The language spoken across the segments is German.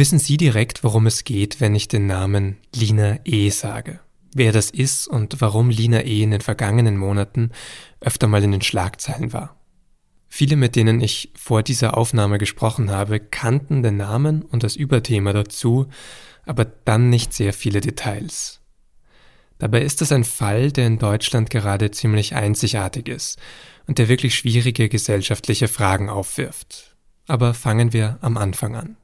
Wissen Sie direkt, worum es geht, wenn ich den Namen Lina E sage? Wer das ist und warum Lina E in den vergangenen Monaten öfter mal in den Schlagzeilen war? Viele, mit denen ich vor dieser Aufnahme gesprochen habe, kannten den Namen und das Überthema dazu, aber dann nicht sehr viele Details. Dabei ist es ein Fall, der in Deutschland gerade ziemlich einzigartig ist und der wirklich schwierige gesellschaftliche Fragen aufwirft. Aber fangen wir am Anfang an.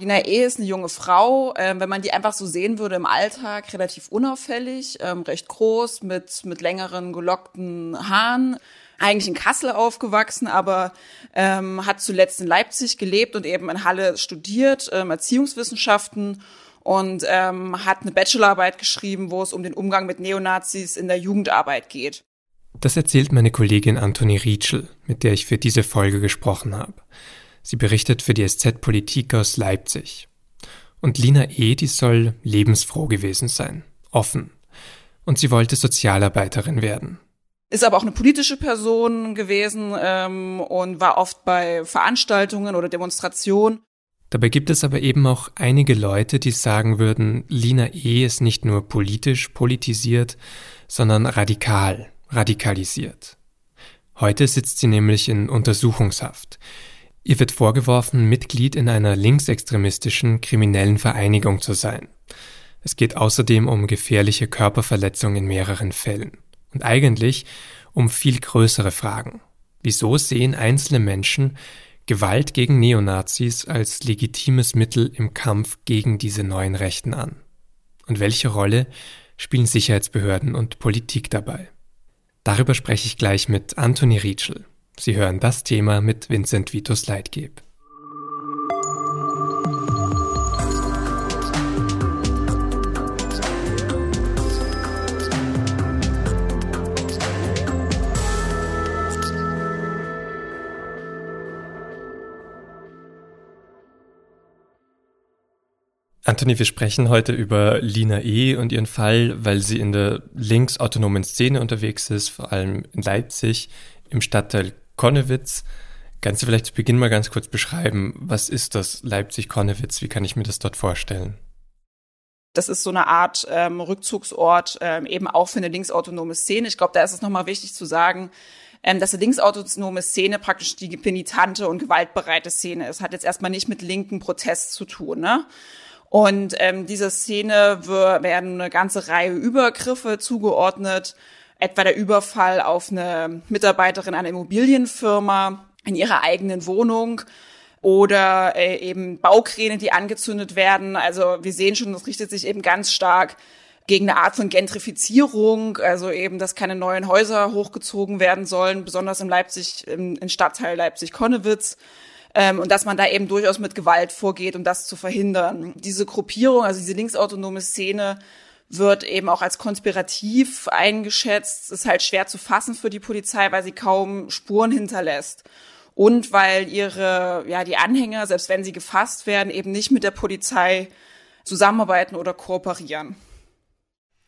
Dina E. ist eine junge Frau, äh, wenn man die einfach so sehen würde im Alltag, relativ unauffällig, ähm, recht groß, mit, mit längeren gelockten Haaren. Eigentlich in Kassel aufgewachsen, aber ähm, hat zuletzt in Leipzig gelebt und eben in Halle studiert, ähm, Erziehungswissenschaften und ähm, hat eine Bachelorarbeit geschrieben, wo es um den Umgang mit Neonazis in der Jugendarbeit geht. Das erzählt meine Kollegin Antonie Rietschel, mit der ich für diese Folge gesprochen habe. Sie berichtet für die SZ Politik aus Leipzig. Und Lina E., die soll lebensfroh gewesen sein, offen. Und sie wollte Sozialarbeiterin werden. Ist aber auch eine politische Person gewesen ähm, und war oft bei Veranstaltungen oder Demonstrationen. Dabei gibt es aber eben auch einige Leute, die sagen würden, Lina E. ist nicht nur politisch politisiert, sondern radikal, radikalisiert. Heute sitzt sie nämlich in Untersuchungshaft. Ihr wird vorgeworfen, Mitglied in einer linksextremistischen kriminellen Vereinigung zu sein. Es geht außerdem um gefährliche Körperverletzung in mehreren Fällen. Und eigentlich um viel größere Fragen. Wieso sehen einzelne Menschen Gewalt gegen Neonazis als legitimes Mittel im Kampf gegen diese neuen Rechten an? Und welche Rolle spielen Sicherheitsbehörden und Politik dabei? Darüber spreche ich gleich mit Anthony Rietschel. Sie hören das Thema mit Vincent Vitus Leitgeb. Anthony, wir sprechen heute über Lina E. und ihren Fall, weil sie in der linksautonomen Szene unterwegs ist, vor allem in Leipzig, im Stadtteil Konnewitz. Kannst du vielleicht zu Beginn mal ganz kurz beschreiben, was ist das Leipzig-Konnewitz? Wie kann ich mir das dort vorstellen? Das ist so eine Art ähm, Rückzugsort, ähm, eben auch für eine linksautonome Szene. Ich glaube, da ist es nochmal wichtig zu sagen, ähm, dass eine linksautonome Szene praktisch die penitante und gewaltbereite Szene ist. Hat jetzt erstmal nicht mit linken Protest zu tun. Ne? Und ähm, dieser Szene werden eine ganze Reihe Übergriffe zugeordnet, etwa der Überfall auf eine Mitarbeiterin einer Immobilienfirma in ihrer eigenen Wohnung oder äh, eben Baukräne, die angezündet werden. Also wir sehen schon, das richtet sich eben ganz stark gegen eine Art von Gentrifizierung, also eben, dass keine neuen Häuser hochgezogen werden sollen, besonders im Leipzig, im, im Stadtteil Leipzig-Konnewitz. Ähm, und dass man da eben durchaus mit Gewalt vorgeht, um das zu verhindern. Diese Gruppierung, also diese linksautonome Szene, wird eben auch als konspirativ eingeschätzt. Ist halt schwer zu fassen für die Polizei, weil sie kaum Spuren hinterlässt. Und weil ihre, ja, die Anhänger, selbst wenn sie gefasst werden, eben nicht mit der Polizei zusammenarbeiten oder kooperieren.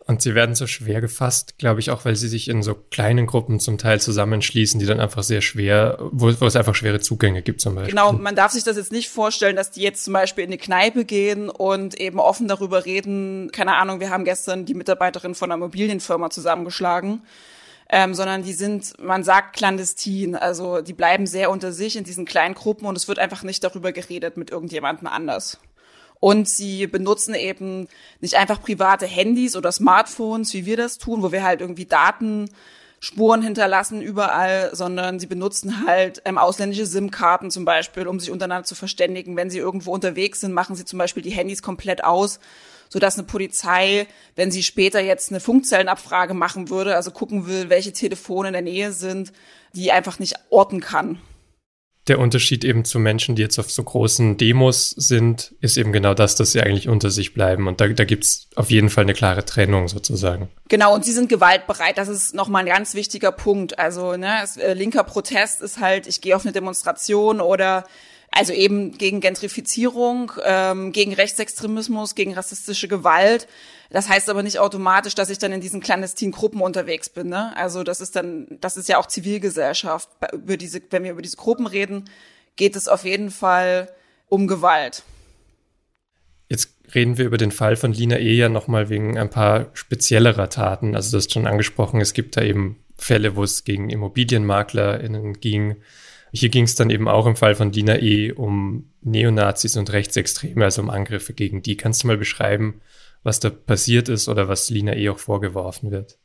Und sie werden so schwer gefasst, glaube ich, auch weil sie sich in so kleinen Gruppen zum Teil zusammenschließen, die dann einfach sehr schwer, wo, wo, es einfach schwere Zugänge gibt zum Beispiel. Genau, man darf sich das jetzt nicht vorstellen, dass die jetzt zum Beispiel in eine Kneipe gehen und eben offen darüber reden, keine Ahnung, wir haben gestern die Mitarbeiterin von einer Immobilienfirma zusammengeschlagen. Ähm, sondern die sind, man sagt clandestin, also die bleiben sehr unter sich in diesen kleinen Gruppen und es wird einfach nicht darüber geredet mit irgendjemandem anders. Und sie benutzen eben nicht einfach private Handys oder Smartphones, wie wir das tun, wo wir halt irgendwie Daten Spuren hinterlassen überall, sondern sie benutzen halt ähm, ausländische SIM-Karten zum Beispiel, um sich untereinander zu verständigen. Wenn sie irgendwo unterwegs sind, machen sie zum Beispiel die Handys komplett aus, sodass eine Polizei, wenn sie später jetzt eine Funkzellenabfrage machen würde, also gucken will, welche Telefone in der Nähe sind, die einfach nicht orten kann der Unterschied eben zu Menschen, die jetzt auf so großen Demos sind, ist eben genau das, dass sie eigentlich unter sich bleiben. Und da, da gibt's auf jeden Fall eine klare Trennung sozusagen. Genau, und sie sind gewaltbereit. Das ist nochmal ein ganz wichtiger Punkt. Also ne, es, äh, linker Protest ist halt, ich gehe auf eine Demonstration oder also eben gegen Gentrifizierung, ähm, gegen Rechtsextremismus, gegen rassistische Gewalt. Das heißt aber nicht automatisch, dass ich dann in diesen clandestinen Gruppen unterwegs bin. Ne? Also das ist dann, das ist ja auch Zivilgesellschaft. Über diese, wenn wir über diese Gruppen reden, geht es auf jeden Fall um Gewalt. Jetzt reden wir über den Fall von Lina E. ja nochmal wegen ein paar speziellerer Taten. Also du hast schon angesprochen, es gibt da eben Fälle, wo es gegen ImmobilienmaklerInnen ging. Hier ging es dann eben auch im Fall von Lina E. um Neonazis und Rechtsextreme, also um Angriffe gegen die. Kannst du mal beschreiben, was da passiert ist oder was Lina E. auch vorgeworfen wird?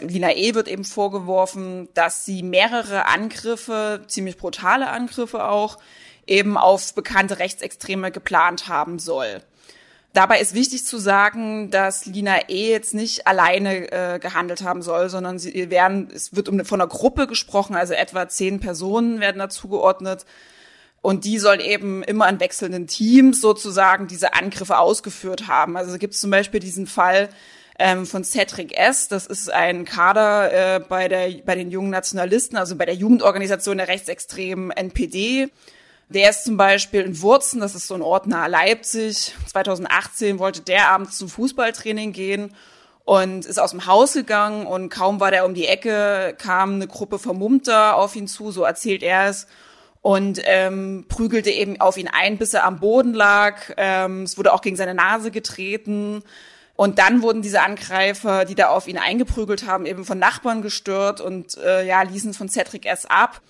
Lina E. wird eben vorgeworfen, dass sie mehrere Angriffe, ziemlich brutale Angriffe auch, eben auf bekannte Rechtsextreme geplant haben soll. Dabei ist wichtig zu sagen, dass Lina E. jetzt nicht alleine äh, gehandelt haben soll, sondern sie werden, es wird um, von einer Gruppe gesprochen, also etwa zehn Personen werden dazu geordnet. Und die sollen eben immer in wechselnden Teams sozusagen diese Angriffe ausgeführt haben. Also gibt es zum Beispiel diesen Fall ähm, von Cedric S. Das ist ein Kader äh, bei, der, bei den jungen Nationalisten, also bei der Jugendorganisation der rechtsextremen NPD. Der ist zum Beispiel in Wurzen, das ist so ein Ort nahe Leipzig. 2018 wollte der abends zum Fußballtraining gehen und ist aus dem Haus gegangen und kaum war der um die Ecke, kam eine Gruppe Vermummter auf ihn zu, so erzählt er es, und ähm, prügelte eben auf ihn ein, bis er am Boden lag. Ähm, es wurde auch gegen seine Nase getreten. Und dann wurden diese Angreifer, die da auf ihn eingeprügelt haben, eben von Nachbarn gestört und äh, ja, ließen von Cedric S. ab.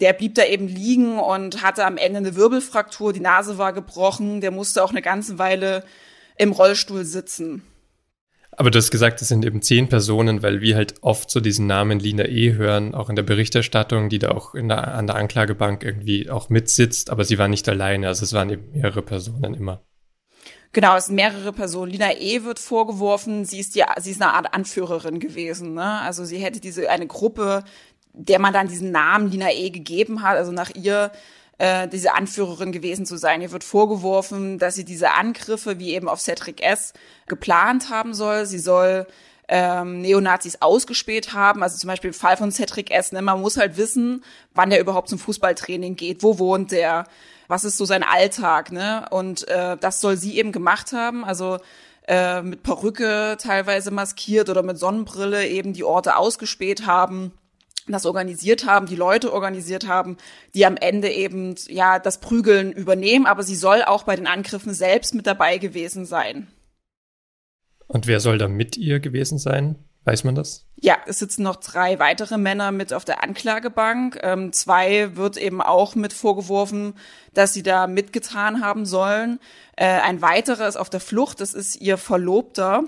Der blieb da eben liegen und hatte am Ende eine Wirbelfraktur, die Nase war gebrochen, der musste auch eine ganze Weile im Rollstuhl sitzen. Aber du hast gesagt, es sind eben zehn Personen, weil wir halt oft so diesen Namen Lina E. hören, auch in der Berichterstattung, die da auch der, an der Anklagebank irgendwie auch mitsitzt, aber sie war nicht alleine, also es waren eben mehrere Personen immer. Genau, es sind mehrere Personen. Lina E. wird vorgeworfen, sie ist die, sie ist eine Art Anführerin gewesen. Ne? Also sie hätte diese eine Gruppe der man dann diesen Namen Lina E. gegeben hat, also nach ihr äh, diese Anführerin gewesen zu sein. Ihr wird vorgeworfen, dass sie diese Angriffe, wie eben auf Cedric S., geplant haben soll. Sie soll ähm, Neonazis ausgespäht haben. Also zum Beispiel im Fall von Cedric S. Ne, man muss halt wissen, wann der überhaupt zum Fußballtraining geht, wo wohnt der, was ist so sein Alltag, ne? Und äh, das soll sie eben gemacht haben. Also äh, mit Perücke teilweise maskiert oder mit Sonnenbrille eben die Orte ausgespäht haben das organisiert haben, die Leute organisiert haben, die am Ende eben ja das Prügeln übernehmen, aber sie soll auch bei den Angriffen selbst mit dabei gewesen sein. Und wer soll da mit ihr gewesen sein? Weiß man das? Ja, es sitzen noch drei weitere Männer mit auf der Anklagebank. Ähm, zwei wird eben auch mit vorgeworfen, dass sie da mitgetan haben sollen. Äh, ein weiterer ist auf der Flucht, das ist ihr Verlobter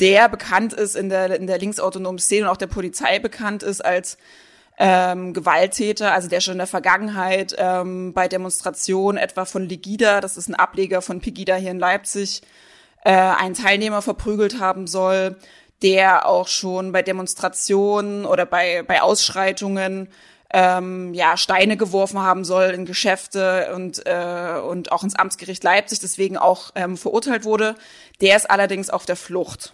der bekannt ist in der, in der linksautonomen Szene und auch der Polizei bekannt ist als ähm, Gewalttäter, also der schon in der Vergangenheit ähm, bei Demonstrationen etwa von Legida, das ist ein Ableger von Pegida hier in Leipzig, äh, einen Teilnehmer verprügelt haben soll, der auch schon bei Demonstrationen oder bei, bei Ausschreitungen ähm, ja, Steine geworfen haben soll in Geschäfte und, äh, und auch ins Amtsgericht Leipzig, deswegen auch ähm, verurteilt wurde. Der ist allerdings auf der Flucht.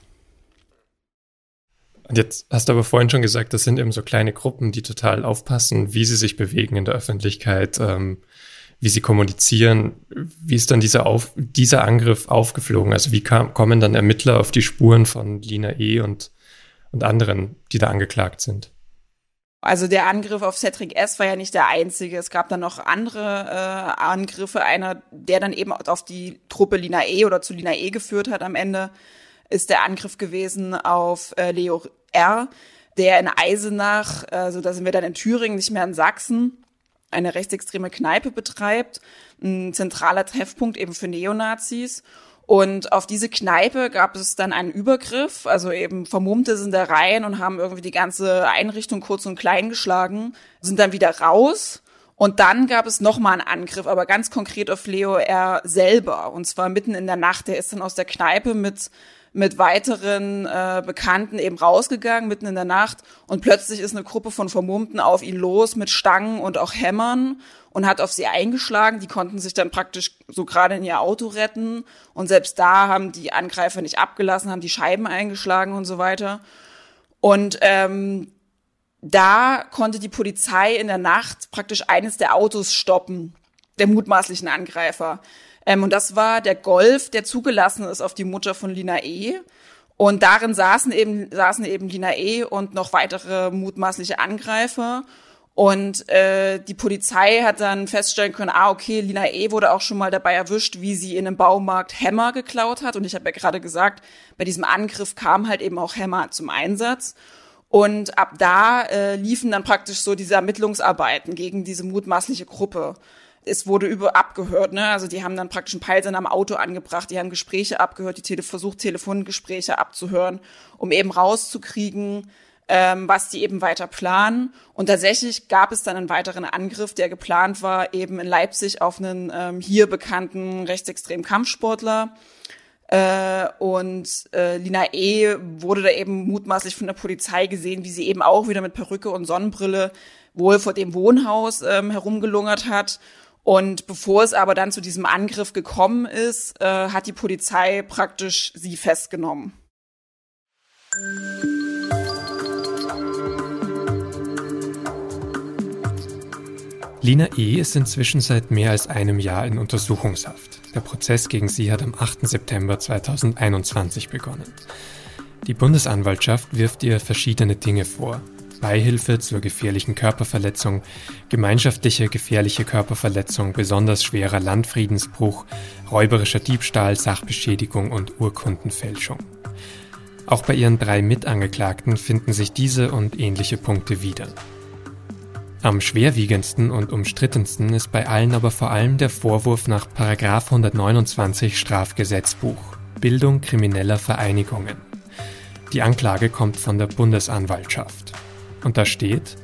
Und jetzt hast du aber vorhin schon gesagt, das sind eben so kleine Gruppen, die total aufpassen, wie sie sich bewegen in der Öffentlichkeit, ähm, wie sie kommunizieren. Wie ist dann dieser, auf, dieser Angriff aufgeflogen? Also wie kam, kommen dann Ermittler auf die Spuren von Lina E. und, und anderen, die da angeklagt sind? Also der Angriff auf Cedric S. war ja nicht der einzige. Es gab dann noch andere äh, Angriffe. Einer, der dann eben auf die Truppe Lina E. oder zu Lina E. geführt hat am Ende ist der Angriff gewesen auf äh, Leo R., der in Eisenach, also da sind wir dann in Thüringen, nicht mehr in Sachsen, eine rechtsextreme Kneipe betreibt, ein zentraler Treffpunkt eben für Neonazis. Und auf diese Kneipe gab es dann einen Übergriff, also eben Vermummte sind da rein und haben irgendwie die ganze Einrichtung kurz und klein geschlagen, sind dann wieder raus. Und dann gab es nochmal einen Angriff, aber ganz konkret auf Leo R. selber. Und zwar mitten in der Nacht. Der ist dann aus der Kneipe mit mit weiteren äh, Bekannten eben rausgegangen, mitten in der Nacht. Und plötzlich ist eine Gruppe von Vermummten auf ihn los mit Stangen und auch Hämmern und hat auf sie eingeschlagen. Die konnten sich dann praktisch so gerade in ihr Auto retten. Und selbst da haben die Angreifer nicht abgelassen, haben die Scheiben eingeschlagen und so weiter. Und ähm, da konnte die Polizei in der Nacht praktisch eines der Autos stoppen, der mutmaßlichen Angreifer. Ähm, und das war der Golf, der zugelassen ist auf die Mutter von Lina E. Und darin saßen eben, saßen eben Lina E. und noch weitere mutmaßliche Angreifer. Und äh, die Polizei hat dann feststellen können, ah, okay, Lina E. wurde auch schon mal dabei erwischt, wie sie in einem Baumarkt Hämmer geklaut hat. Und ich habe ja gerade gesagt, bei diesem Angriff kam halt eben auch Hämmer zum Einsatz. Und ab da äh, liefen dann praktisch so diese Ermittlungsarbeiten gegen diese mutmaßliche Gruppe. Es wurde über abgehört, ne? Also die haben dann praktisch einen Peilsender am Auto angebracht, die haben Gespräche abgehört, die Tele versucht, Telefongespräche abzuhören, um eben rauszukriegen, ähm, was die eben weiter planen. Und tatsächlich gab es dann einen weiteren Angriff, der geplant war, eben in Leipzig auf einen ähm, hier bekannten rechtsextremen Kampfsportler. Äh, und äh, Lina E. wurde da eben mutmaßlich von der Polizei gesehen, wie sie eben auch wieder mit Perücke und Sonnenbrille wohl vor dem Wohnhaus ähm, herumgelungert hat. Und bevor es aber dann zu diesem Angriff gekommen ist, äh, hat die Polizei praktisch sie festgenommen. Lina E. ist inzwischen seit mehr als einem Jahr in Untersuchungshaft. Der Prozess gegen sie hat am 8. September 2021 begonnen. Die Bundesanwaltschaft wirft ihr verschiedene Dinge vor. Beihilfe zur gefährlichen Körperverletzung, gemeinschaftliche gefährliche Körperverletzung, besonders schwerer Landfriedensbruch, räuberischer Diebstahl, Sachbeschädigung und Urkundenfälschung. Auch bei ihren drei Mitangeklagten finden sich diese und ähnliche Punkte wieder. Am schwerwiegendsten und umstrittensten ist bei allen aber vor allem der Vorwurf nach 129 Strafgesetzbuch Bildung krimineller Vereinigungen. Die Anklage kommt von der Bundesanwaltschaft. Und da steht,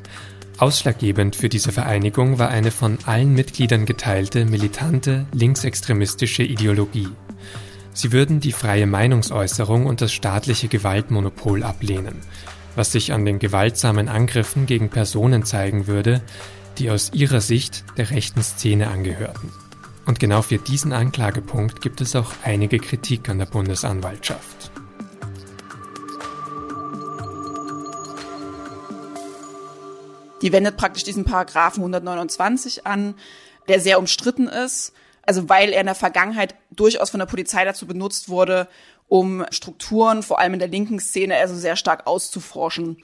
ausschlaggebend für diese Vereinigung war eine von allen Mitgliedern geteilte, militante, linksextremistische Ideologie. Sie würden die freie Meinungsäußerung und das staatliche Gewaltmonopol ablehnen was sich an den gewaltsamen Angriffen gegen Personen zeigen würde, die aus ihrer Sicht der rechten Szene angehörten. Und genau für diesen Anklagepunkt gibt es auch einige Kritik an der Bundesanwaltschaft. Die wendet praktisch diesen Paragraphen 129 an, der sehr umstritten ist, also weil er in der Vergangenheit durchaus von der Polizei dazu benutzt wurde, um Strukturen, vor allem in der linken Szene, also sehr stark auszuforschen.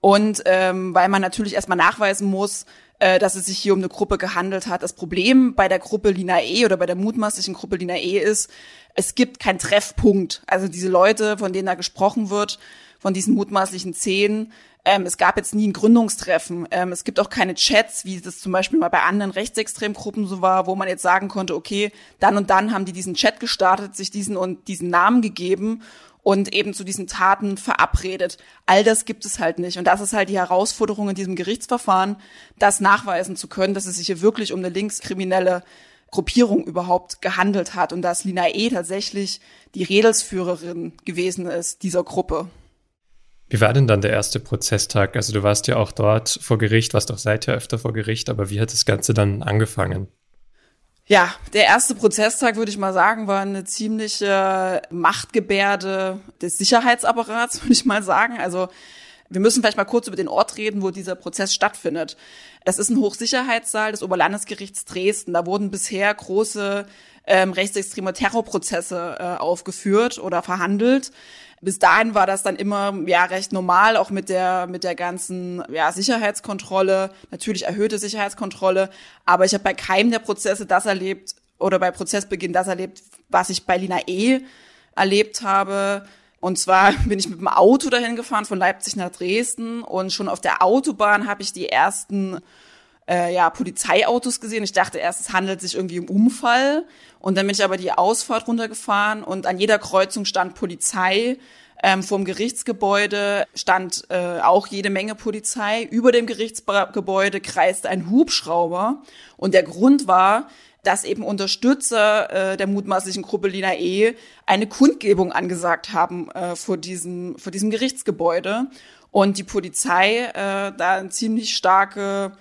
Und ähm, weil man natürlich erstmal nachweisen muss, äh, dass es sich hier um eine Gruppe gehandelt hat. Das Problem bei der Gruppe Lina E oder bei der mutmaßlichen Gruppe Lina E ist, es gibt keinen Treffpunkt. Also diese Leute, von denen da gesprochen wird, von diesen mutmaßlichen zehn, ähm, es gab jetzt nie ein Gründungstreffen. Ähm, es gibt auch keine Chats, wie das zum Beispiel mal bei anderen rechtsextremen Gruppen so war, wo man jetzt sagen konnte, okay, dann und dann haben die diesen Chat gestartet, sich diesen und diesen Namen gegeben und eben zu diesen Taten verabredet. All das gibt es halt nicht. Und das ist halt die Herausforderung in diesem Gerichtsverfahren, das nachweisen zu können, dass es sich hier wirklich um eine linkskriminelle Gruppierung überhaupt gehandelt hat und dass Lina E. tatsächlich die Redelsführerin gewesen ist dieser Gruppe. Wie war denn dann der erste Prozesstag? Also du warst ja auch dort vor Gericht, warst auch seither öfter vor Gericht, aber wie hat das Ganze dann angefangen? Ja, der erste Prozesstag, würde ich mal sagen, war eine ziemliche Machtgebärde des Sicherheitsapparats, würde ich mal sagen. Also wir müssen vielleicht mal kurz über den Ort reden, wo dieser Prozess stattfindet. Es ist ein Hochsicherheitssaal des Oberlandesgerichts Dresden. Da wurden bisher große ähm, rechtsextreme Terrorprozesse äh, aufgeführt oder verhandelt bis dahin war das dann immer ja recht normal, auch mit der mit der ganzen ja, Sicherheitskontrolle, natürlich erhöhte Sicherheitskontrolle. Aber ich habe bei keinem der Prozesse das erlebt oder bei Prozessbeginn das erlebt, was ich bei Lina E erlebt habe. Und zwar bin ich mit dem Auto dahin gefahren von Leipzig nach Dresden und schon auf der Autobahn habe ich die ersten äh, ja, Polizeiautos gesehen. Ich dachte erst, es handelt sich irgendwie um Unfall. Und dann bin ich aber die Ausfahrt runtergefahren und an jeder Kreuzung stand Polizei. Ähm, vorm Gerichtsgebäude stand äh, auch jede Menge Polizei. Über dem Gerichtsgebäude kreiste ein Hubschrauber. Und der Grund war, dass eben Unterstützer äh, der mutmaßlichen Gruppe Lina E. eine Kundgebung angesagt haben äh, vor, diesem, vor diesem Gerichtsgebäude. Und die Polizei äh, da eine ziemlich starke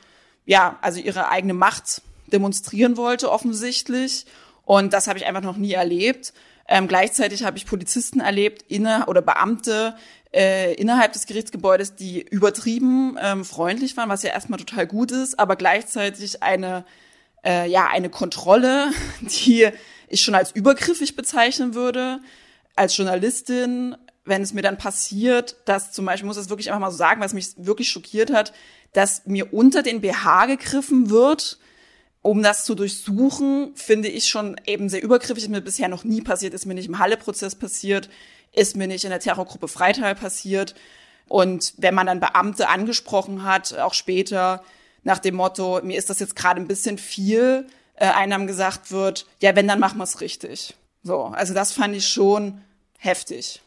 ja, also ihre eigene Macht demonstrieren wollte offensichtlich. Und das habe ich einfach noch nie erlebt. Ähm, gleichzeitig habe ich Polizisten erlebt, inne oder Beamte äh, innerhalb des Gerichtsgebäudes, die übertrieben ähm, freundlich waren, was ja erstmal total gut ist, aber gleichzeitig eine äh, ja eine Kontrolle, die ich schon als übergriffig bezeichnen würde. Als Journalistin wenn es mir dann passiert, dass zum Beispiel, ich muss das wirklich einfach mal so sagen, was mich wirklich schockiert hat, dass mir unter den BH gegriffen wird, um das zu durchsuchen, finde ich schon eben sehr übergriffig. Ist mir bisher noch nie passiert, ist mir nicht im Halle-Prozess passiert, ist mir nicht in der Terrorgruppe Freital passiert. Und wenn man dann Beamte angesprochen hat, auch später, nach dem Motto, mir ist das jetzt gerade ein bisschen viel, äh, einem gesagt wird, ja, wenn, dann machen wir es richtig. So, also das fand ich schon heftig.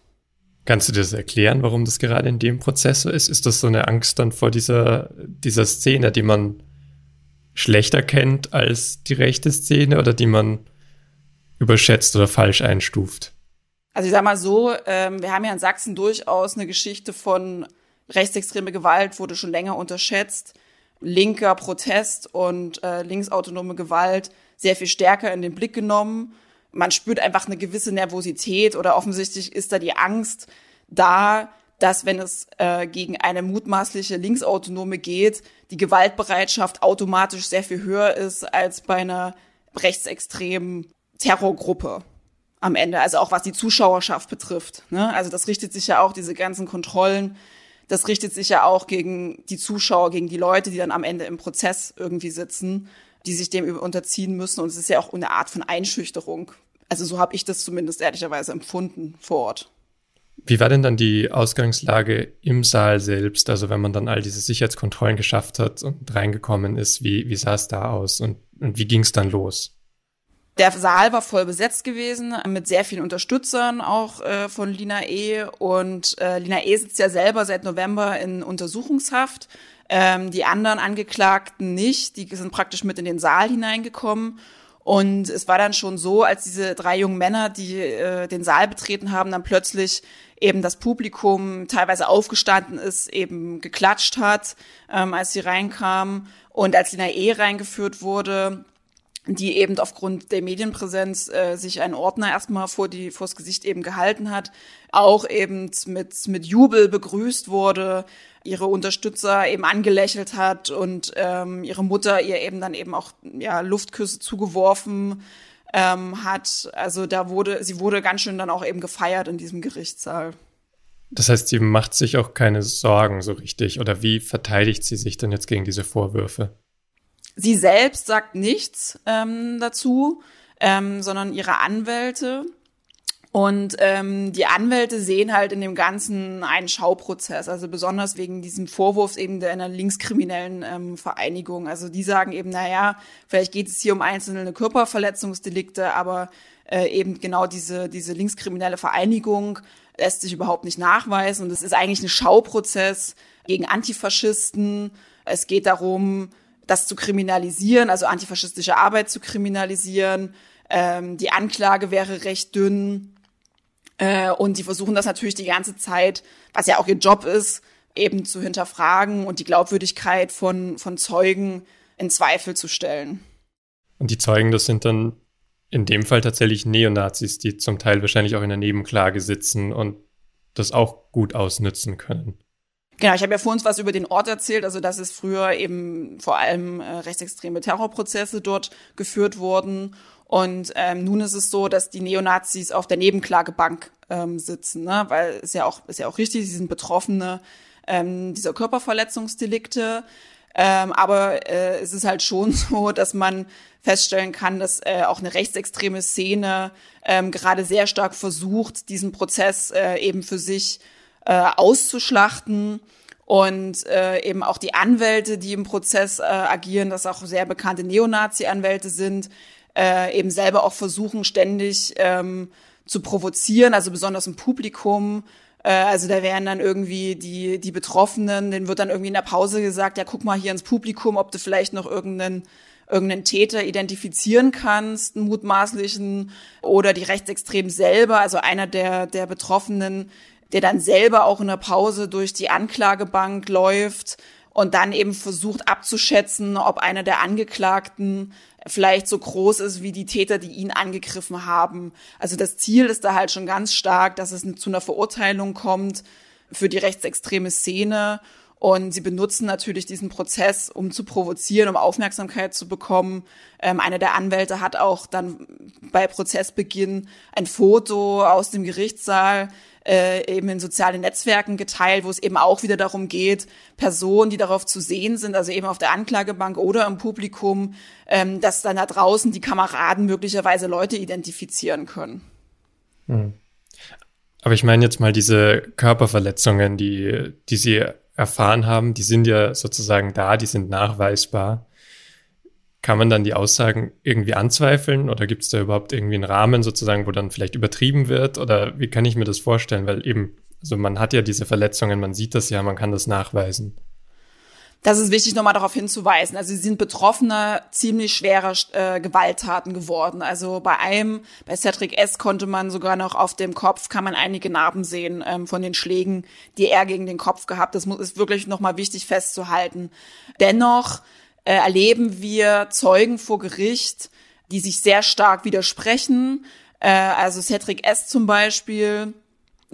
Kannst du das erklären, warum das gerade in dem Prozess so ist? Ist das so eine Angst dann vor dieser, dieser Szene, die man schlechter kennt als die rechte Szene oder die man überschätzt oder falsch einstuft? Also ich sag mal so, ähm, wir haben ja in Sachsen durchaus eine Geschichte von rechtsextreme Gewalt, wurde schon länger unterschätzt, linker Protest und äh, linksautonome Gewalt sehr viel stärker in den Blick genommen. Man spürt einfach eine gewisse Nervosität oder offensichtlich ist da die Angst da, dass wenn es äh, gegen eine mutmaßliche Linksautonome geht, die Gewaltbereitschaft automatisch sehr viel höher ist als bei einer rechtsextremen Terrorgruppe am Ende, also auch was die Zuschauerschaft betrifft. Ne? Also das richtet sich ja auch, diese ganzen Kontrollen, das richtet sich ja auch gegen die Zuschauer, gegen die Leute, die dann am Ende im Prozess irgendwie sitzen, die sich dem unterziehen müssen. Und es ist ja auch eine Art von Einschüchterung. Also so habe ich das zumindest ehrlicherweise empfunden vor Ort. Wie war denn dann die Ausgangslage im Saal selbst? Also wenn man dann all diese Sicherheitskontrollen geschafft hat und reingekommen ist, wie, wie sah es da aus und, und wie ging es dann los? Der Saal war voll besetzt gewesen, mit sehr vielen Unterstützern auch äh, von Lina E. Und äh, Lina E. sitzt ja selber seit November in Untersuchungshaft. Ähm, die anderen Angeklagten nicht, die sind praktisch mit in den Saal hineingekommen. Und es war dann schon so, als diese drei jungen Männer, die äh, den Saal betreten haben, dann plötzlich eben das Publikum teilweise aufgestanden ist, eben geklatscht hat, ähm, als sie reinkamen. Und als Lina E. reingeführt wurde, die eben aufgrund der Medienpräsenz äh, sich einen Ordner erstmal vor die vors Gesicht eben gehalten hat, auch eben mit mit Jubel begrüßt wurde, ihre Unterstützer eben angelächelt hat und ähm, ihre Mutter ihr eben dann eben auch ja Luftküsse zugeworfen ähm, hat. Also da wurde sie wurde ganz schön dann auch eben gefeiert in diesem Gerichtssaal. Das heißt, sie macht sich auch keine Sorgen so richtig oder wie verteidigt sie sich denn jetzt gegen diese Vorwürfe? Sie selbst sagt nichts ähm, dazu, ähm, sondern ihre Anwälte. Und ähm, die Anwälte sehen halt in dem Ganzen einen Schauprozess, also besonders wegen diesem Vorwurf eben der einer linkskriminellen ähm, Vereinigung. Also die sagen eben, na ja, vielleicht geht es hier um einzelne Körperverletzungsdelikte, aber äh, eben genau diese, diese linkskriminelle Vereinigung lässt sich überhaupt nicht nachweisen. Und es ist eigentlich ein Schauprozess gegen Antifaschisten. Es geht darum, das zu kriminalisieren, also antifaschistische Arbeit zu kriminalisieren. Ähm, die Anklage wäre recht dünn. Äh, und die versuchen das natürlich die ganze Zeit, was ja auch ihr Job ist, eben zu hinterfragen und die Glaubwürdigkeit von, von Zeugen in Zweifel zu stellen. Und die Zeugen, das sind dann in dem Fall tatsächlich Neonazis, die zum Teil wahrscheinlich auch in der Nebenklage sitzen und das auch gut ausnützen können. Genau, ich habe ja vor uns was über den Ort erzählt, also dass es früher eben vor allem äh, rechtsextreme Terrorprozesse dort geführt wurden. Und ähm, nun ist es so, dass die Neonazis auf der Nebenklagebank ähm, sitzen, ne? weil ist ja auch ist ja auch richtig, sie sind Betroffene ähm, dieser Körperverletzungsdelikte. Ähm, aber äh, es ist halt schon so, dass man feststellen kann, dass äh, auch eine rechtsextreme Szene ähm, gerade sehr stark versucht, diesen Prozess äh, eben für sich äh, auszuschlachten und äh, eben auch die Anwälte, die im Prozess äh, agieren, das auch sehr bekannte Neonazi-Anwälte sind, äh, eben selber auch versuchen ständig ähm, zu provozieren, also besonders im Publikum. Äh, also da werden dann irgendwie die die Betroffenen, denen wird dann irgendwie in der Pause gesagt, ja guck mal hier ins Publikum, ob du vielleicht noch irgendeinen irgendeinen Täter identifizieren kannst, einen mutmaßlichen oder die Rechtsextremen selber, also einer der der Betroffenen der dann selber auch in der Pause durch die Anklagebank läuft und dann eben versucht abzuschätzen, ob einer der Angeklagten vielleicht so groß ist wie die Täter, die ihn angegriffen haben. Also das Ziel ist da halt schon ganz stark, dass es zu einer Verurteilung kommt für die rechtsextreme Szene Und sie benutzen natürlich diesen Prozess, um zu provozieren, um Aufmerksamkeit zu bekommen. Ähm, einer der Anwälte hat auch dann bei Prozessbeginn ein Foto aus dem Gerichtssaal äh, eben in sozialen Netzwerken geteilt, wo es eben auch wieder darum geht, Personen, die darauf zu sehen sind, also eben auf der Anklagebank oder im Publikum, ähm, dass dann da draußen die Kameraden möglicherweise Leute identifizieren können. Hm. Aber ich meine jetzt mal diese Körperverletzungen, die, die Sie erfahren haben, die sind ja sozusagen da, die sind nachweisbar. Kann man dann die Aussagen irgendwie anzweifeln oder gibt es da überhaupt irgendwie einen Rahmen sozusagen, wo dann vielleicht übertrieben wird? Oder wie kann ich mir das vorstellen? Weil eben, also man hat ja diese Verletzungen, man sieht das ja, man kann das nachweisen. Das ist wichtig, nochmal darauf hinzuweisen. Also sie sind Betroffene ziemlich schwerer äh, Gewalttaten geworden. Also bei einem, bei Cedric S. konnte man sogar noch auf dem Kopf, kann man einige Narben sehen ähm, von den Schlägen, die er gegen den Kopf gehabt. Das muss, ist wirklich nochmal wichtig festzuhalten. Dennoch äh, erleben wir Zeugen vor Gericht, die sich sehr stark widersprechen. Äh, also Cedric S. zum Beispiel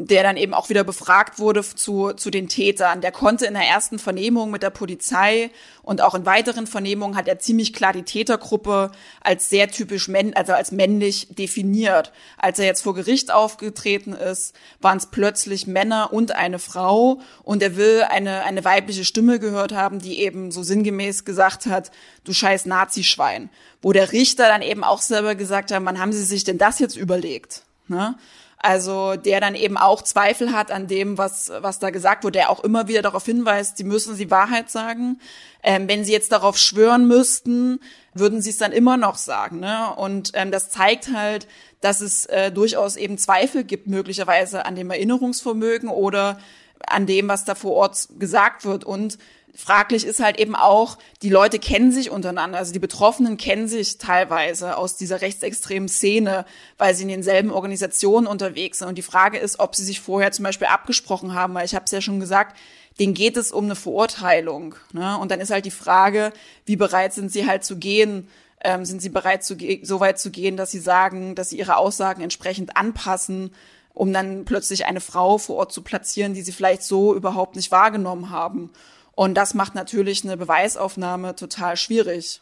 der dann eben auch wieder befragt wurde zu, zu den Tätern. Der konnte in der ersten Vernehmung mit der Polizei und auch in weiteren Vernehmungen hat er ziemlich klar die Tätergruppe als sehr typisch männ also als männlich definiert. Als er jetzt vor Gericht aufgetreten ist, waren es plötzlich Männer und eine Frau und er will eine, eine weibliche Stimme gehört haben, die eben so sinngemäß gesagt hat, du scheiß Nazischwein. Wo der Richter dann eben auch selber gesagt hat, wann haben sie sich denn das jetzt überlegt? Ne? Also der dann eben auch Zweifel hat an dem, was, was da gesagt wurde, der auch immer wieder darauf hinweist, sie müssen die Wahrheit sagen. Ähm, wenn sie jetzt darauf schwören müssten, würden sie es dann immer noch sagen. Ne? Und ähm, das zeigt halt, dass es äh, durchaus eben Zweifel gibt, möglicherweise an dem Erinnerungsvermögen oder an dem, was da vor Ort gesagt wird. Und fraglich ist halt eben auch, die Leute kennen sich untereinander, also die Betroffenen kennen sich teilweise aus dieser rechtsextremen Szene, weil sie in denselben Organisationen unterwegs sind. Und die Frage ist, ob sie sich vorher zum Beispiel abgesprochen haben, weil ich habe es ja schon gesagt, denen geht es um eine Verurteilung. Ne? Und dann ist halt die Frage, wie bereit sind sie halt zu gehen, ähm, sind sie bereit, zu so weit zu gehen, dass sie sagen, dass sie ihre Aussagen entsprechend anpassen, um dann plötzlich eine Frau vor Ort zu platzieren, die sie vielleicht so überhaupt nicht wahrgenommen haben. Und das macht natürlich eine Beweisaufnahme total schwierig.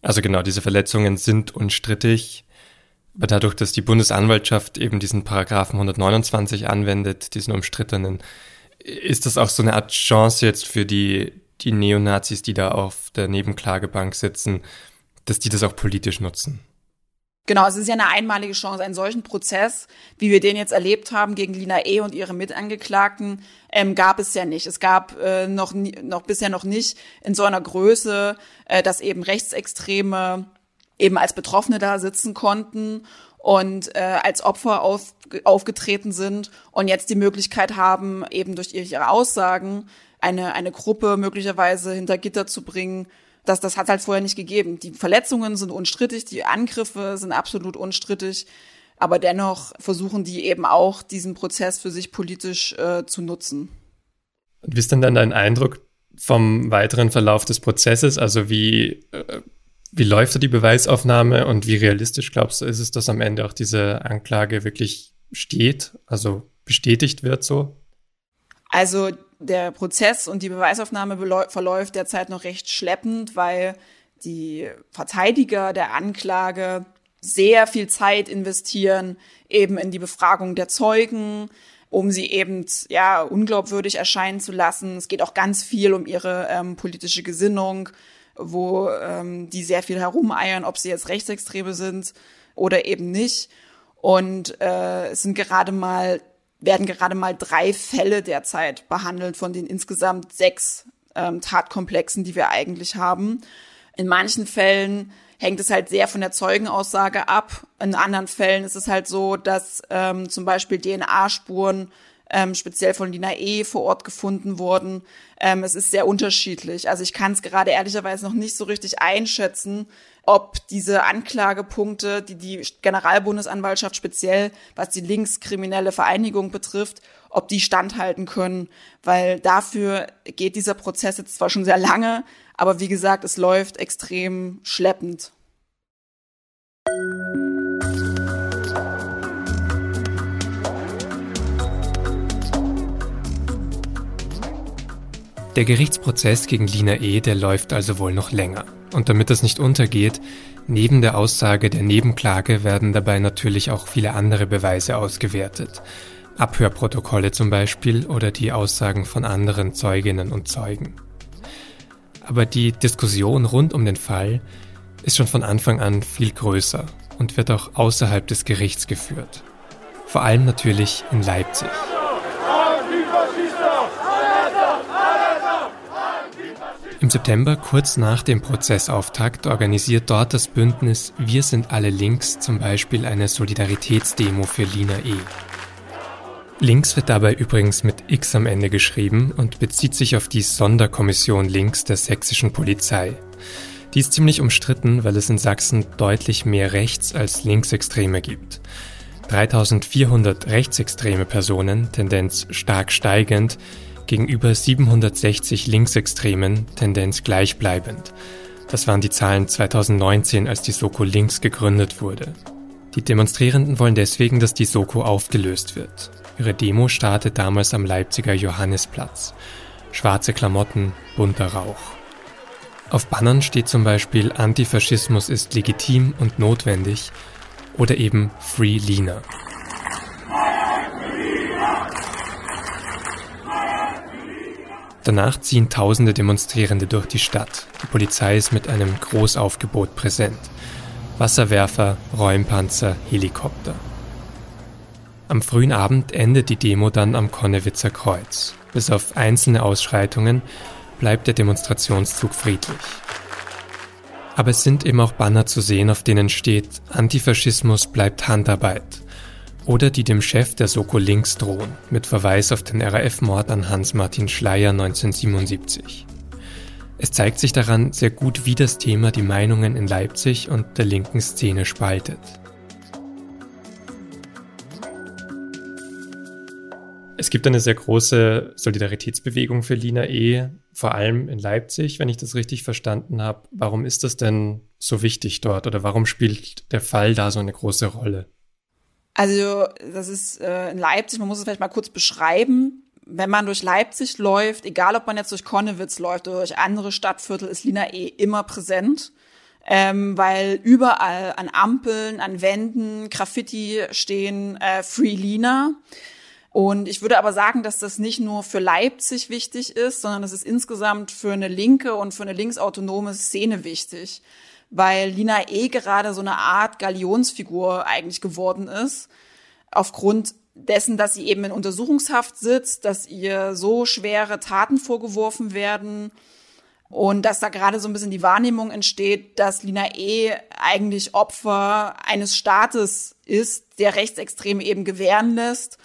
Also genau, diese Verletzungen sind unstrittig. Aber dadurch, dass die Bundesanwaltschaft eben diesen Paragraphen 129 anwendet, diesen umstrittenen, ist das auch so eine Art Chance jetzt für die, die Neonazis, die da auf der Nebenklagebank sitzen, dass die das auch politisch nutzen? Genau, es ist ja eine einmalige Chance, einen solchen Prozess, wie wir den jetzt erlebt haben gegen Lina E. und ihre Mitangeklagten, ähm, gab es ja nicht. Es gab äh, noch, noch bisher noch nicht in so einer Größe, äh, dass eben Rechtsextreme eben als Betroffene da sitzen konnten und äh, als Opfer auf, aufgetreten sind und jetzt die Möglichkeit haben, eben durch ihre Aussagen eine, eine Gruppe möglicherweise hinter Gitter zu bringen, das, das hat halt vorher nicht gegeben. Die Verletzungen sind unstrittig, die Angriffe sind absolut unstrittig, aber dennoch versuchen die eben auch, diesen Prozess für sich politisch äh, zu nutzen. Und wie ist denn dann dein Eindruck vom weiteren Verlauf des Prozesses? Also wie, äh, wie läuft so die Beweisaufnahme und wie realistisch glaubst du, ist es, dass am Ende auch diese Anklage wirklich steht, also bestätigt wird so? Also der Prozess und die Beweisaufnahme verläuft derzeit noch recht schleppend, weil die Verteidiger der Anklage sehr viel Zeit investieren eben in die Befragung der Zeugen, um sie eben ja unglaubwürdig erscheinen zu lassen. Es geht auch ganz viel um ihre ähm, politische Gesinnung, wo ähm, die sehr viel herumeiern, ob sie jetzt Rechtsextreme sind oder eben nicht. Und äh, es sind gerade mal werden gerade mal drei Fälle derzeit behandelt von den insgesamt sechs ähm, Tatkomplexen, die wir eigentlich haben. In manchen Fällen hängt es halt sehr von der Zeugenaussage ab. In anderen Fällen ist es halt so, dass ähm, zum Beispiel DNA-Spuren ähm, speziell von Lina E. vor Ort gefunden wurden. Ähm, es ist sehr unterschiedlich. Also ich kann es gerade ehrlicherweise noch nicht so richtig einschätzen, ob diese Anklagepunkte, die die Generalbundesanwaltschaft speziell, was die linkskriminelle Vereinigung betrifft, ob die standhalten können, weil dafür geht dieser Prozess jetzt zwar schon sehr lange, aber wie gesagt, es läuft extrem schleppend. Der Gerichtsprozess gegen Lina E., der läuft also wohl noch länger. Und damit das nicht untergeht, neben der Aussage der Nebenklage werden dabei natürlich auch viele andere Beweise ausgewertet. Abhörprotokolle zum Beispiel oder die Aussagen von anderen Zeuginnen und Zeugen. Aber die Diskussion rund um den Fall ist schon von Anfang an viel größer und wird auch außerhalb des Gerichts geführt. Vor allem natürlich in Leipzig. Im September, kurz nach dem Prozessauftakt, organisiert dort das Bündnis Wir sind alle links zum Beispiel eine Solidaritätsdemo für Lina E. Links wird dabei übrigens mit X am Ende geschrieben und bezieht sich auf die Sonderkommission Links der sächsischen Polizei. Die ist ziemlich umstritten, weil es in Sachsen deutlich mehr Rechts- als Linksextreme gibt. 3400 rechtsextreme Personen, Tendenz stark steigend, gegenüber 760 Linksextremen, Tendenz gleichbleibend. Das waren die Zahlen 2019, als die Soko Links gegründet wurde. Die Demonstrierenden wollen deswegen, dass die Soko aufgelöst wird. Ihre Demo startet damals am Leipziger Johannisplatz. Schwarze Klamotten, bunter Rauch. Auf Bannern steht zum Beispiel Antifaschismus ist legitim und notwendig oder eben Free Lina. Danach ziehen tausende Demonstrierende durch die Stadt. Die Polizei ist mit einem Großaufgebot präsent. Wasserwerfer, Räumpanzer, Helikopter. Am frühen Abend endet die Demo dann am Konnewitzer Kreuz. Bis auf einzelne Ausschreitungen bleibt der Demonstrationszug friedlich. Aber es sind eben auch Banner zu sehen, auf denen steht Antifaschismus bleibt Handarbeit oder die dem Chef der Soko Links drohen, mit Verweis auf den RAF-Mord an Hans-Martin Schleyer 1977. Es zeigt sich daran sehr gut, wie das Thema die Meinungen in Leipzig und der linken Szene spaltet. Es gibt eine sehr große Solidaritätsbewegung für Lina E., vor allem in Leipzig, wenn ich das richtig verstanden habe. Warum ist das denn so wichtig dort oder warum spielt der Fall da so eine große Rolle? Also das ist äh, in Leipzig, man muss es vielleicht mal kurz beschreiben. Wenn man durch Leipzig läuft, egal ob man jetzt durch Konnewitz läuft oder durch andere Stadtviertel, ist Lina eh immer präsent. Ähm, weil überall an Ampeln, an Wänden, Graffiti stehen äh, Free Lina. Und ich würde aber sagen, dass das nicht nur für Leipzig wichtig ist, sondern es ist insgesamt für eine linke und für eine linksautonome Szene wichtig weil Lina eh gerade so eine Art Galionsfigur eigentlich geworden ist, aufgrund dessen, dass sie eben in Untersuchungshaft sitzt, dass ihr so schwere Taten vorgeworfen werden und dass da gerade so ein bisschen die Wahrnehmung entsteht, dass Lina E. eigentlich Opfer eines Staates ist, der Rechtsextreme eben gewähren lässt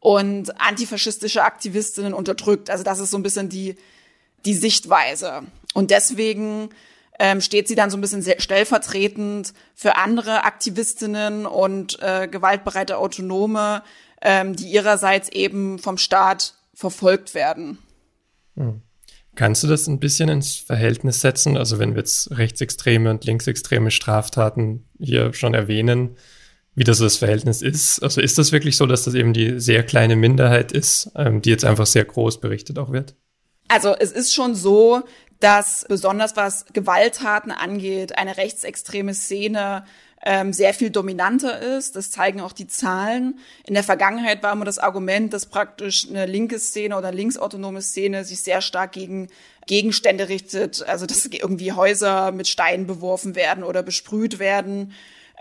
und antifaschistische Aktivistinnen unterdrückt. Also das ist so ein bisschen die, die Sichtweise. Und deswegen ähm, steht sie dann so ein bisschen stellvertretend für andere Aktivistinnen und äh, gewaltbereite Autonome, ähm, die ihrerseits eben vom Staat verfolgt werden. Hm. Kannst du das ein bisschen ins Verhältnis setzen? Also wenn wir jetzt rechtsextreme und linksextreme Straftaten hier schon erwähnen, wie das so das Verhältnis ist. Also ist das wirklich so, dass das eben die sehr kleine Minderheit ist, ähm, die jetzt einfach sehr groß berichtet auch wird? Also es ist schon so, dass besonders was Gewalttaten angeht, eine rechtsextreme Szene ähm, sehr viel dominanter ist. Das zeigen auch die Zahlen. In der Vergangenheit war immer das Argument, dass praktisch eine linke Szene oder linksautonome Szene sich sehr stark gegen Gegenstände richtet, also dass irgendwie Häuser mit Steinen beworfen werden oder besprüht werden.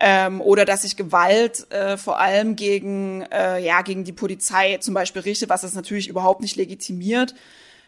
Ähm, oder dass sich Gewalt äh, vor allem gegen, äh, ja, gegen die Polizei zum Beispiel richtet, was das natürlich überhaupt nicht legitimiert.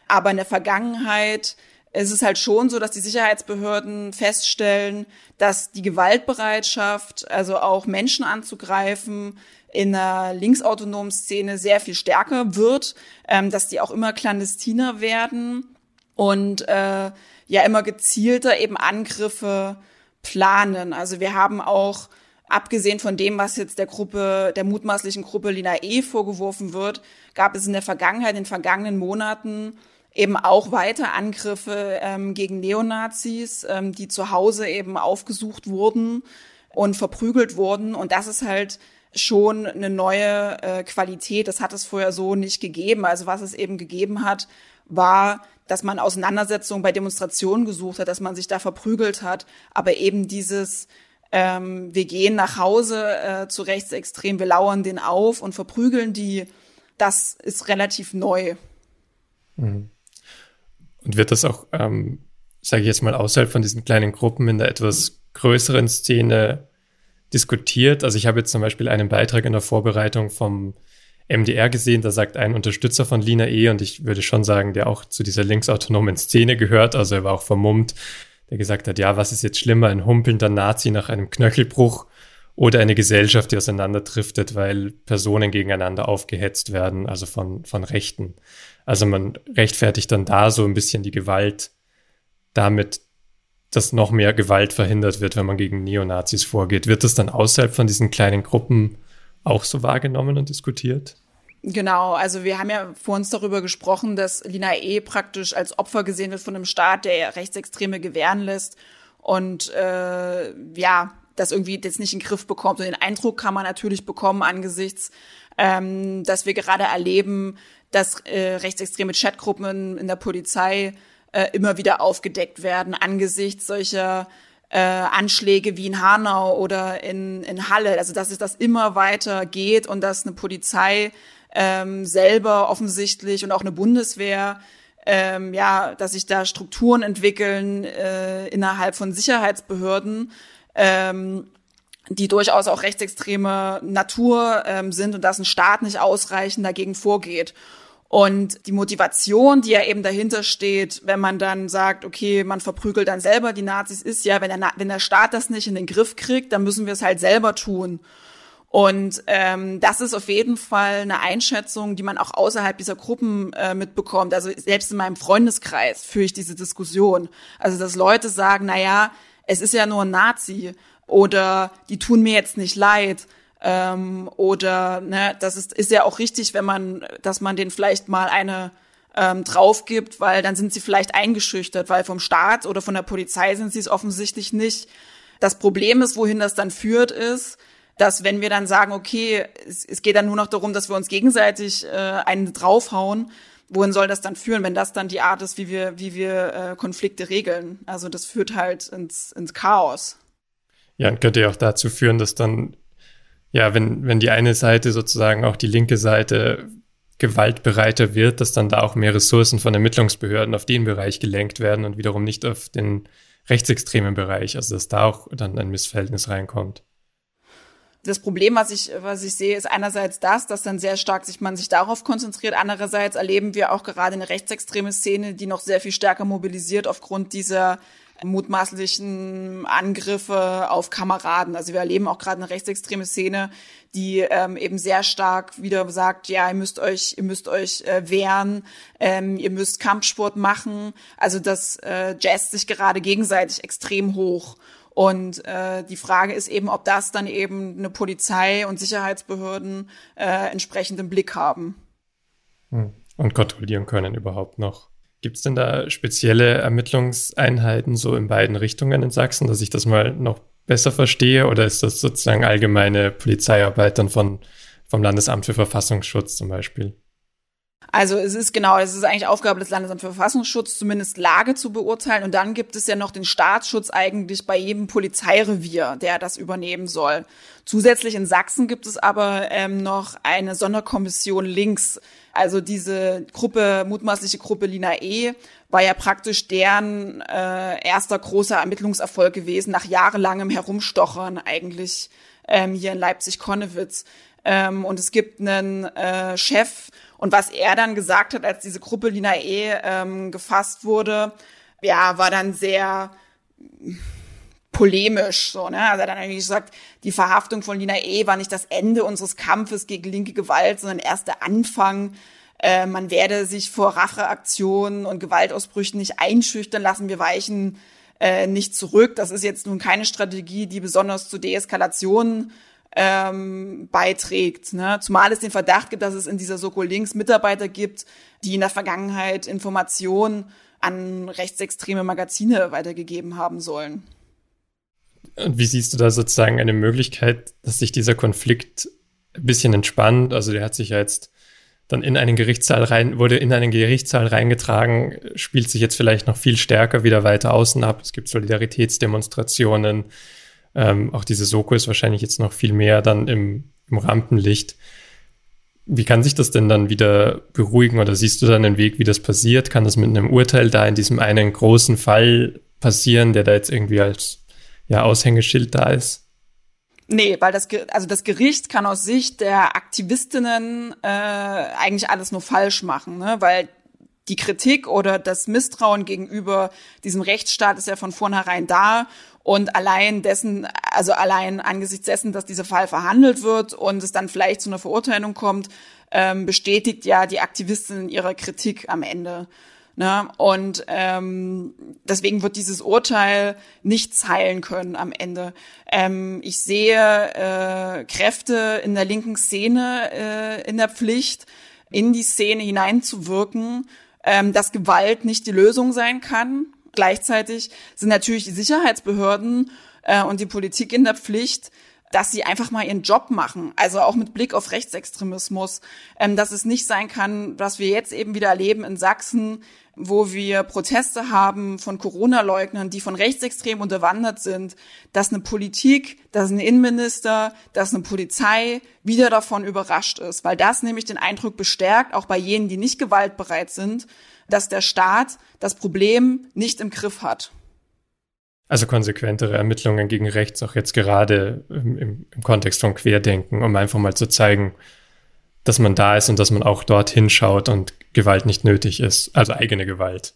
Aber in der Vergangenheit es ist halt schon so, dass die Sicherheitsbehörden feststellen, dass die Gewaltbereitschaft, also auch Menschen anzugreifen, in der linksautonomen Szene sehr viel stärker wird, ähm, dass die auch immer clandestiner werden und äh, ja immer gezielter eben Angriffe planen. Also wir haben auch abgesehen von dem, was jetzt der Gruppe, der mutmaßlichen Gruppe Lina E vorgeworfen wird, gab es in der Vergangenheit, in den vergangenen Monaten eben auch weiter Angriffe ähm, gegen Neonazis, ähm, die zu Hause eben aufgesucht wurden und verprügelt wurden. Und das ist halt schon eine neue äh, Qualität. Das hat es vorher so nicht gegeben. Also was es eben gegeben hat, war, dass man Auseinandersetzungen bei Demonstrationen gesucht hat, dass man sich da verprügelt hat, aber eben dieses ähm, wir gehen nach Hause äh, zu Rechtsextrem, wir lauern den auf und verprügeln die, das ist relativ neu. Mhm. Und wird das auch, ähm, sage ich jetzt mal, außerhalb von diesen kleinen Gruppen in der etwas größeren Szene diskutiert? Also ich habe jetzt zum Beispiel einen Beitrag in der Vorbereitung vom MDR gesehen, da sagt ein Unterstützer von Lina E. und ich würde schon sagen, der auch zu dieser linksautonomen Szene gehört, also er war auch vermummt, der gesagt hat, ja, was ist jetzt schlimmer, ein humpelnder Nazi nach einem Knöchelbruch oder eine Gesellschaft, die auseinanderdriftet, weil Personen gegeneinander aufgehetzt werden, also von, von Rechten. Also man rechtfertigt dann da so ein bisschen die Gewalt damit, dass noch mehr Gewalt verhindert wird, wenn man gegen Neonazis vorgeht. Wird das dann außerhalb von diesen kleinen Gruppen auch so wahrgenommen und diskutiert? Genau, also wir haben ja vor uns darüber gesprochen, dass Lina E. praktisch als Opfer gesehen wird von einem Staat, der Rechtsextreme gewähren lässt und äh, ja, das irgendwie jetzt nicht in den Griff bekommt. Und den Eindruck kann man natürlich bekommen angesichts, ähm, dass wir gerade erleben, dass äh, rechtsextreme Chatgruppen in, der Polizei äh, immer wieder aufgedeckt werden angesichts solcher äh, Anschläge wie in Hanau oder in, in Halle. Also dass es das immer weiter geht und dass eine Polizei ähm, selber offensichtlich und auch eine Bundeswehr ähm, ja, dass sich da Strukturen entwickeln äh, innerhalb von Sicherheitsbehörden, ähm, die durchaus auch rechtsextreme Natur ähm, sind und dass ein Staat nicht ausreichend dagegen vorgeht. Und die Motivation, die ja eben dahinter steht, wenn man dann sagt, okay, man verprügelt dann selber die Nazis, ist ja, wenn der, wenn der Staat das nicht in den Griff kriegt, dann müssen wir es halt selber tun. Und ähm, das ist auf jeden Fall eine Einschätzung, die man auch außerhalb dieser Gruppen äh, mitbekommt. Also selbst in meinem Freundeskreis führe ich diese Diskussion. Also dass Leute sagen, na ja, es ist ja nur ein Nazi oder die tun mir jetzt nicht leid. Ähm, oder ne, das ist, ist ja auch richtig, wenn man, dass man denen vielleicht mal eine ähm, drauf gibt, weil dann sind sie vielleicht eingeschüchtert, weil vom Staat oder von der Polizei sind sie es offensichtlich nicht. Das Problem ist, wohin das dann führt, ist, dass wenn wir dann sagen, okay, es, es geht dann nur noch darum, dass wir uns gegenseitig äh, einen draufhauen, wohin soll das dann führen, wenn das dann die Art ist, wie wir, wie wir äh, Konflikte regeln? Also das führt halt ins, ins Chaos. Ja, und könnte ja auch dazu führen, dass dann, ja, wenn, wenn die eine Seite sozusagen auch die linke Seite gewaltbereiter wird, dass dann da auch mehr Ressourcen von Ermittlungsbehörden auf den Bereich gelenkt werden und wiederum nicht auf den rechtsextremen Bereich, also dass da auch dann ein Missverhältnis reinkommt das Problem, was ich, was ich sehe, ist einerseits das, dass dann sehr stark sich man sich darauf konzentriert. Andererseits erleben wir auch gerade eine rechtsextreme Szene, die noch sehr viel stärker mobilisiert aufgrund dieser mutmaßlichen Angriffe auf Kameraden. Also wir erleben auch gerade eine rechtsextreme Szene, die ähm, eben sehr stark wieder sagt, ja, ihr müsst euch, ihr müsst euch äh, wehren, ähm, ihr müsst Kampfsport machen. Also das äh, jazzt sich gerade gegenseitig extrem hoch. Und äh, die Frage ist eben, ob das dann eben eine Polizei und Sicherheitsbehörden äh, entsprechend im Blick haben. Hm. Und kontrollieren können überhaupt noch. Gibt es denn da spezielle Ermittlungseinheiten so in beiden Richtungen in Sachsen, dass ich das mal noch besser verstehe? Oder ist das sozusagen allgemeine Polizeiarbeit dann von, vom Landesamt für Verfassungsschutz zum Beispiel? Also es ist genau, es ist eigentlich Aufgabe des Landesamts für Verfassungsschutz, zumindest Lage zu beurteilen. Und dann gibt es ja noch den Staatsschutz eigentlich bei jedem Polizeirevier, der das übernehmen soll. Zusätzlich in Sachsen gibt es aber ähm, noch eine Sonderkommission links. Also diese Gruppe, mutmaßliche Gruppe Lina E, war ja praktisch deren äh, erster großer Ermittlungserfolg gewesen, nach jahrelangem Herumstochern eigentlich ähm, hier in Leipzig-Konnewitz. Ähm, und es gibt einen äh, Chef und was er dann gesagt hat, als diese Gruppe Lina E ähm, gefasst wurde, ja, war dann sehr polemisch, so, ne? Also er hat dann eigentlich gesagt, die Verhaftung von Lina E war nicht das Ende unseres Kampfes gegen linke Gewalt, sondern erst der Anfang. Äh, man werde sich vor Racheaktionen und Gewaltausbrüchen nicht einschüchtern lassen. Wir weichen äh, nicht zurück. Das ist jetzt nun keine Strategie, die besonders zur Deeskalation ähm, beiträgt. Ne? Zumal es den Verdacht gibt, dass es in dieser Soko Links Mitarbeiter gibt, die in der Vergangenheit Informationen an rechtsextreme Magazine weitergegeben haben sollen. Und wie siehst du da sozusagen eine Möglichkeit, dass sich dieser Konflikt ein bisschen entspannt. Also der hat sich ja jetzt dann in einen Gerichtssaal rein, wurde in einen Gerichtssaal reingetragen, spielt sich jetzt vielleicht noch viel stärker wieder weiter außen ab. Es gibt Solidaritätsdemonstrationen. Ähm, auch diese Soko ist wahrscheinlich jetzt noch viel mehr dann im, im Rampenlicht. Wie kann sich das denn dann wieder beruhigen oder siehst du dann den Weg, wie das passiert? Kann das mit einem Urteil da in diesem einen großen Fall passieren, der da jetzt irgendwie als ja, Aushängeschild da ist? Nee, weil das, also das Gericht kann aus Sicht der Aktivistinnen äh, eigentlich alles nur falsch machen, ne? weil die Kritik oder das Misstrauen gegenüber diesem Rechtsstaat ist ja von vornherein da und allein dessen, also allein angesichts dessen, dass dieser Fall verhandelt wird und es dann vielleicht zu einer Verurteilung kommt, ähm, bestätigt ja die Aktivistinnen ihre Kritik am Ende. Ne? Und ähm, deswegen wird dieses Urteil nicht heilen können am Ende. Ähm, ich sehe äh, Kräfte in der linken Szene äh, in der Pflicht, in die Szene hineinzuwirken, ähm, dass Gewalt nicht die Lösung sein kann. Gleichzeitig sind natürlich die Sicherheitsbehörden äh, und die Politik in der Pflicht, dass sie einfach mal ihren Job machen. Also auch mit Blick auf Rechtsextremismus, ähm, dass es nicht sein kann, was wir jetzt eben wieder erleben in Sachsen, wo wir Proteste haben von Corona-Leugnern, die von Rechtsextremen unterwandert sind, dass eine Politik, dass ein Innenminister, dass eine Polizei wieder davon überrascht ist, weil das nämlich den Eindruck bestärkt, auch bei jenen, die nicht gewaltbereit sind, dass der Staat das Problem nicht im Griff hat. Also konsequentere Ermittlungen gegen rechts, auch jetzt gerade im, im, im Kontext von Querdenken, um einfach mal zu zeigen, dass man da ist und dass man auch dort hinschaut und Gewalt nicht nötig ist, also eigene Gewalt.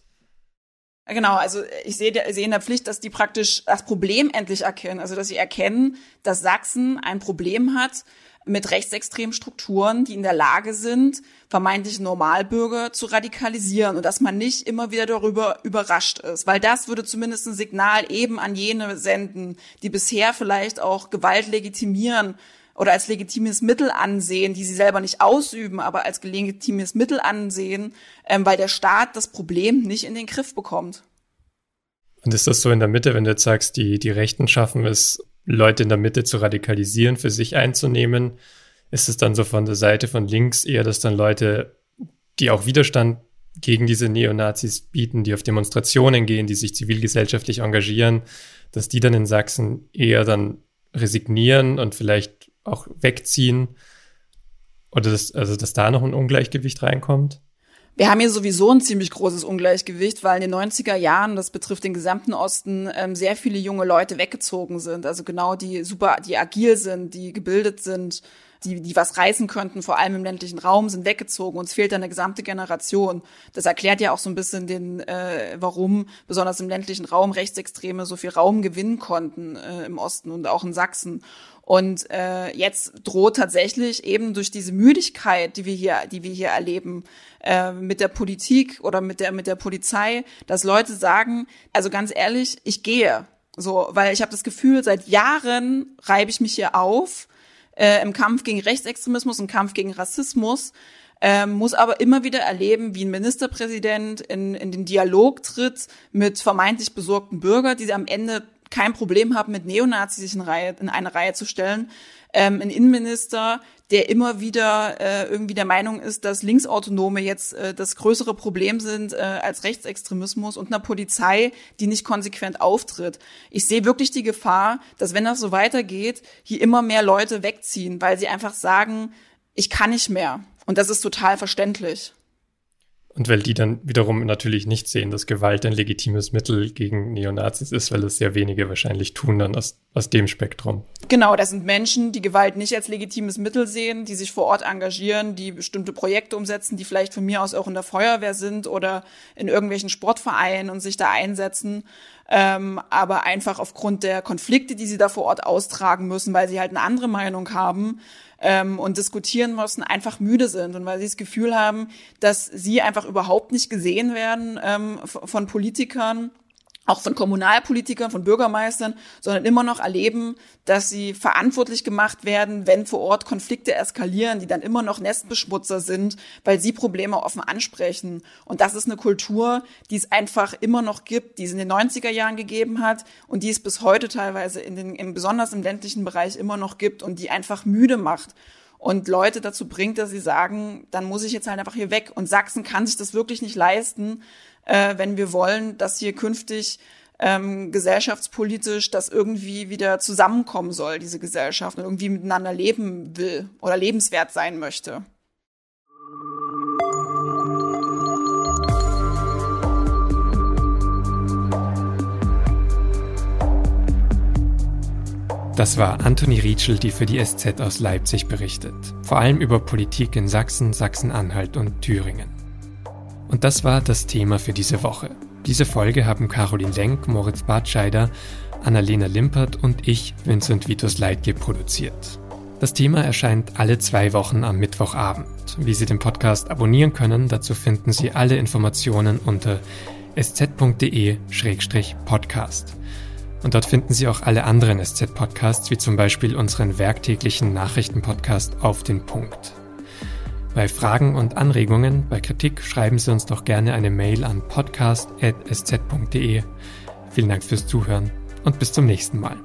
Genau, also ich sehe, sehe in der Pflicht, dass die praktisch das Problem endlich erkennen, also dass sie erkennen, dass Sachsen ein Problem hat mit rechtsextremen Strukturen, die in der Lage sind, vermeintlich Normalbürger zu radikalisieren und dass man nicht immer wieder darüber überrascht ist, weil das würde zumindest ein Signal eben an jene senden, die bisher vielleicht auch Gewalt legitimieren oder als legitimes Mittel ansehen, die sie selber nicht ausüben, aber als legitimes Mittel ansehen, ähm, weil der Staat das Problem nicht in den Griff bekommt. Und ist das so in der Mitte, wenn du jetzt sagst, die, die Rechten schaffen es, Leute in der Mitte zu radikalisieren, für sich einzunehmen? Ist es dann so von der Seite von links eher, dass dann Leute, die auch Widerstand gegen diese Neonazis bieten, die auf Demonstrationen gehen, die sich zivilgesellschaftlich engagieren, dass die dann in Sachsen eher dann resignieren und vielleicht auch wegziehen? Oder dass, also, dass da noch ein Ungleichgewicht reinkommt? Wir haben hier sowieso ein ziemlich großes Ungleichgewicht, weil in den 90er Jahren, das betrifft den gesamten Osten, ähm, sehr viele junge Leute weggezogen sind. Also genau die super, die agil sind, die gebildet sind, die, die was reißen könnten, vor allem im ländlichen Raum, sind weggezogen. Uns fehlt eine gesamte Generation. Das erklärt ja auch so ein bisschen den, äh, warum besonders im ländlichen Raum Rechtsextreme so viel Raum gewinnen konnten äh, im Osten und auch in Sachsen. Und äh, jetzt droht tatsächlich eben durch diese Müdigkeit, die wir hier, die wir hier erleben, äh, mit der Politik oder mit der mit der Polizei, dass Leute sagen, also ganz ehrlich, ich gehe. So, weil ich habe das Gefühl, seit Jahren reibe ich mich hier auf äh, im Kampf gegen Rechtsextremismus, im Kampf gegen Rassismus. Ähm, muss aber immer wieder erleben, wie ein Ministerpräsident in, in den Dialog tritt mit vermeintlich besorgten Bürgern, die am Ende kein Problem haben, mit Neonazis sich in, Reihe, in eine Reihe zu stellen. Ähm, ein Innenminister, der immer wieder äh, irgendwie der Meinung ist, dass Linksautonome jetzt äh, das größere Problem sind äh, als Rechtsextremismus und einer Polizei, die nicht konsequent auftritt. Ich sehe wirklich die Gefahr, dass wenn das so weitergeht, hier immer mehr Leute wegziehen, weil sie einfach sagen, ich kann nicht mehr. Und das ist total verständlich. Und weil die dann wiederum natürlich nicht sehen, dass Gewalt ein legitimes Mittel gegen Neonazis ist, weil es sehr wenige wahrscheinlich tun dann aus, aus dem Spektrum. Genau, das sind Menschen, die Gewalt nicht als legitimes Mittel sehen, die sich vor Ort engagieren, die bestimmte Projekte umsetzen, die vielleicht von mir aus auch in der Feuerwehr sind oder in irgendwelchen Sportvereinen und sich da einsetzen. Ähm, aber einfach aufgrund der Konflikte, die sie da vor Ort austragen müssen, weil sie halt eine andere Meinung haben, ähm, und diskutieren müssen, einfach müde sind und weil sie das Gefühl haben, dass sie einfach überhaupt nicht gesehen werden ähm, von Politikern auch von Kommunalpolitikern, von Bürgermeistern, sondern immer noch erleben, dass sie verantwortlich gemacht werden, wenn vor Ort Konflikte eskalieren, die dann immer noch Nestbeschmutzer sind, weil sie Probleme offen ansprechen. Und das ist eine Kultur, die es einfach immer noch gibt, die es in den 90er Jahren gegeben hat und die es bis heute teilweise in den, im, besonders im ländlichen Bereich immer noch gibt und die einfach müde macht. und Leute dazu bringt, dass sie sagen, dann muss ich jetzt halt einfach hier weg. Und Sachsen kann sich das wirklich nicht leisten, äh, wenn wir wollen, dass hier künftig ähm, gesellschaftspolitisch das irgendwie wieder zusammenkommen soll, diese Gesellschaft, und irgendwie miteinander leben will oder lebenswert sein möchte. Das war Anthony Rietschel, die für die SZ aus Leipzig berichtet. Vor allem über Politik in Sachsen, Sachsen-Anhalt und Thüringen. Und das war das Thema für diese Woche. Diese Folge haben Caroline Lenk, Moritz Bartscheider, Annalena Limpert und ich, Vincent Vitus Leitge, produziert. Das Thema erscheint alle zwei Wochen am Mittwochabend. Wie Sie den Podcast abonnieren können, dazu finden Sie alle Informationen unter sz.de-podcast. Und dort finden Sie auch alle anderen SZ-Podcasts, wie zum Beispiel unseren werktäglichen Nachrichtenpodcast Auf den Punkt. Bei Fragen und Anregungen, bei Kritik schreiben Sie uns doch gerne eine Mail an podcast.sz.de. Vielen Dank fürs Zuhören und bis zum nächsten Mal.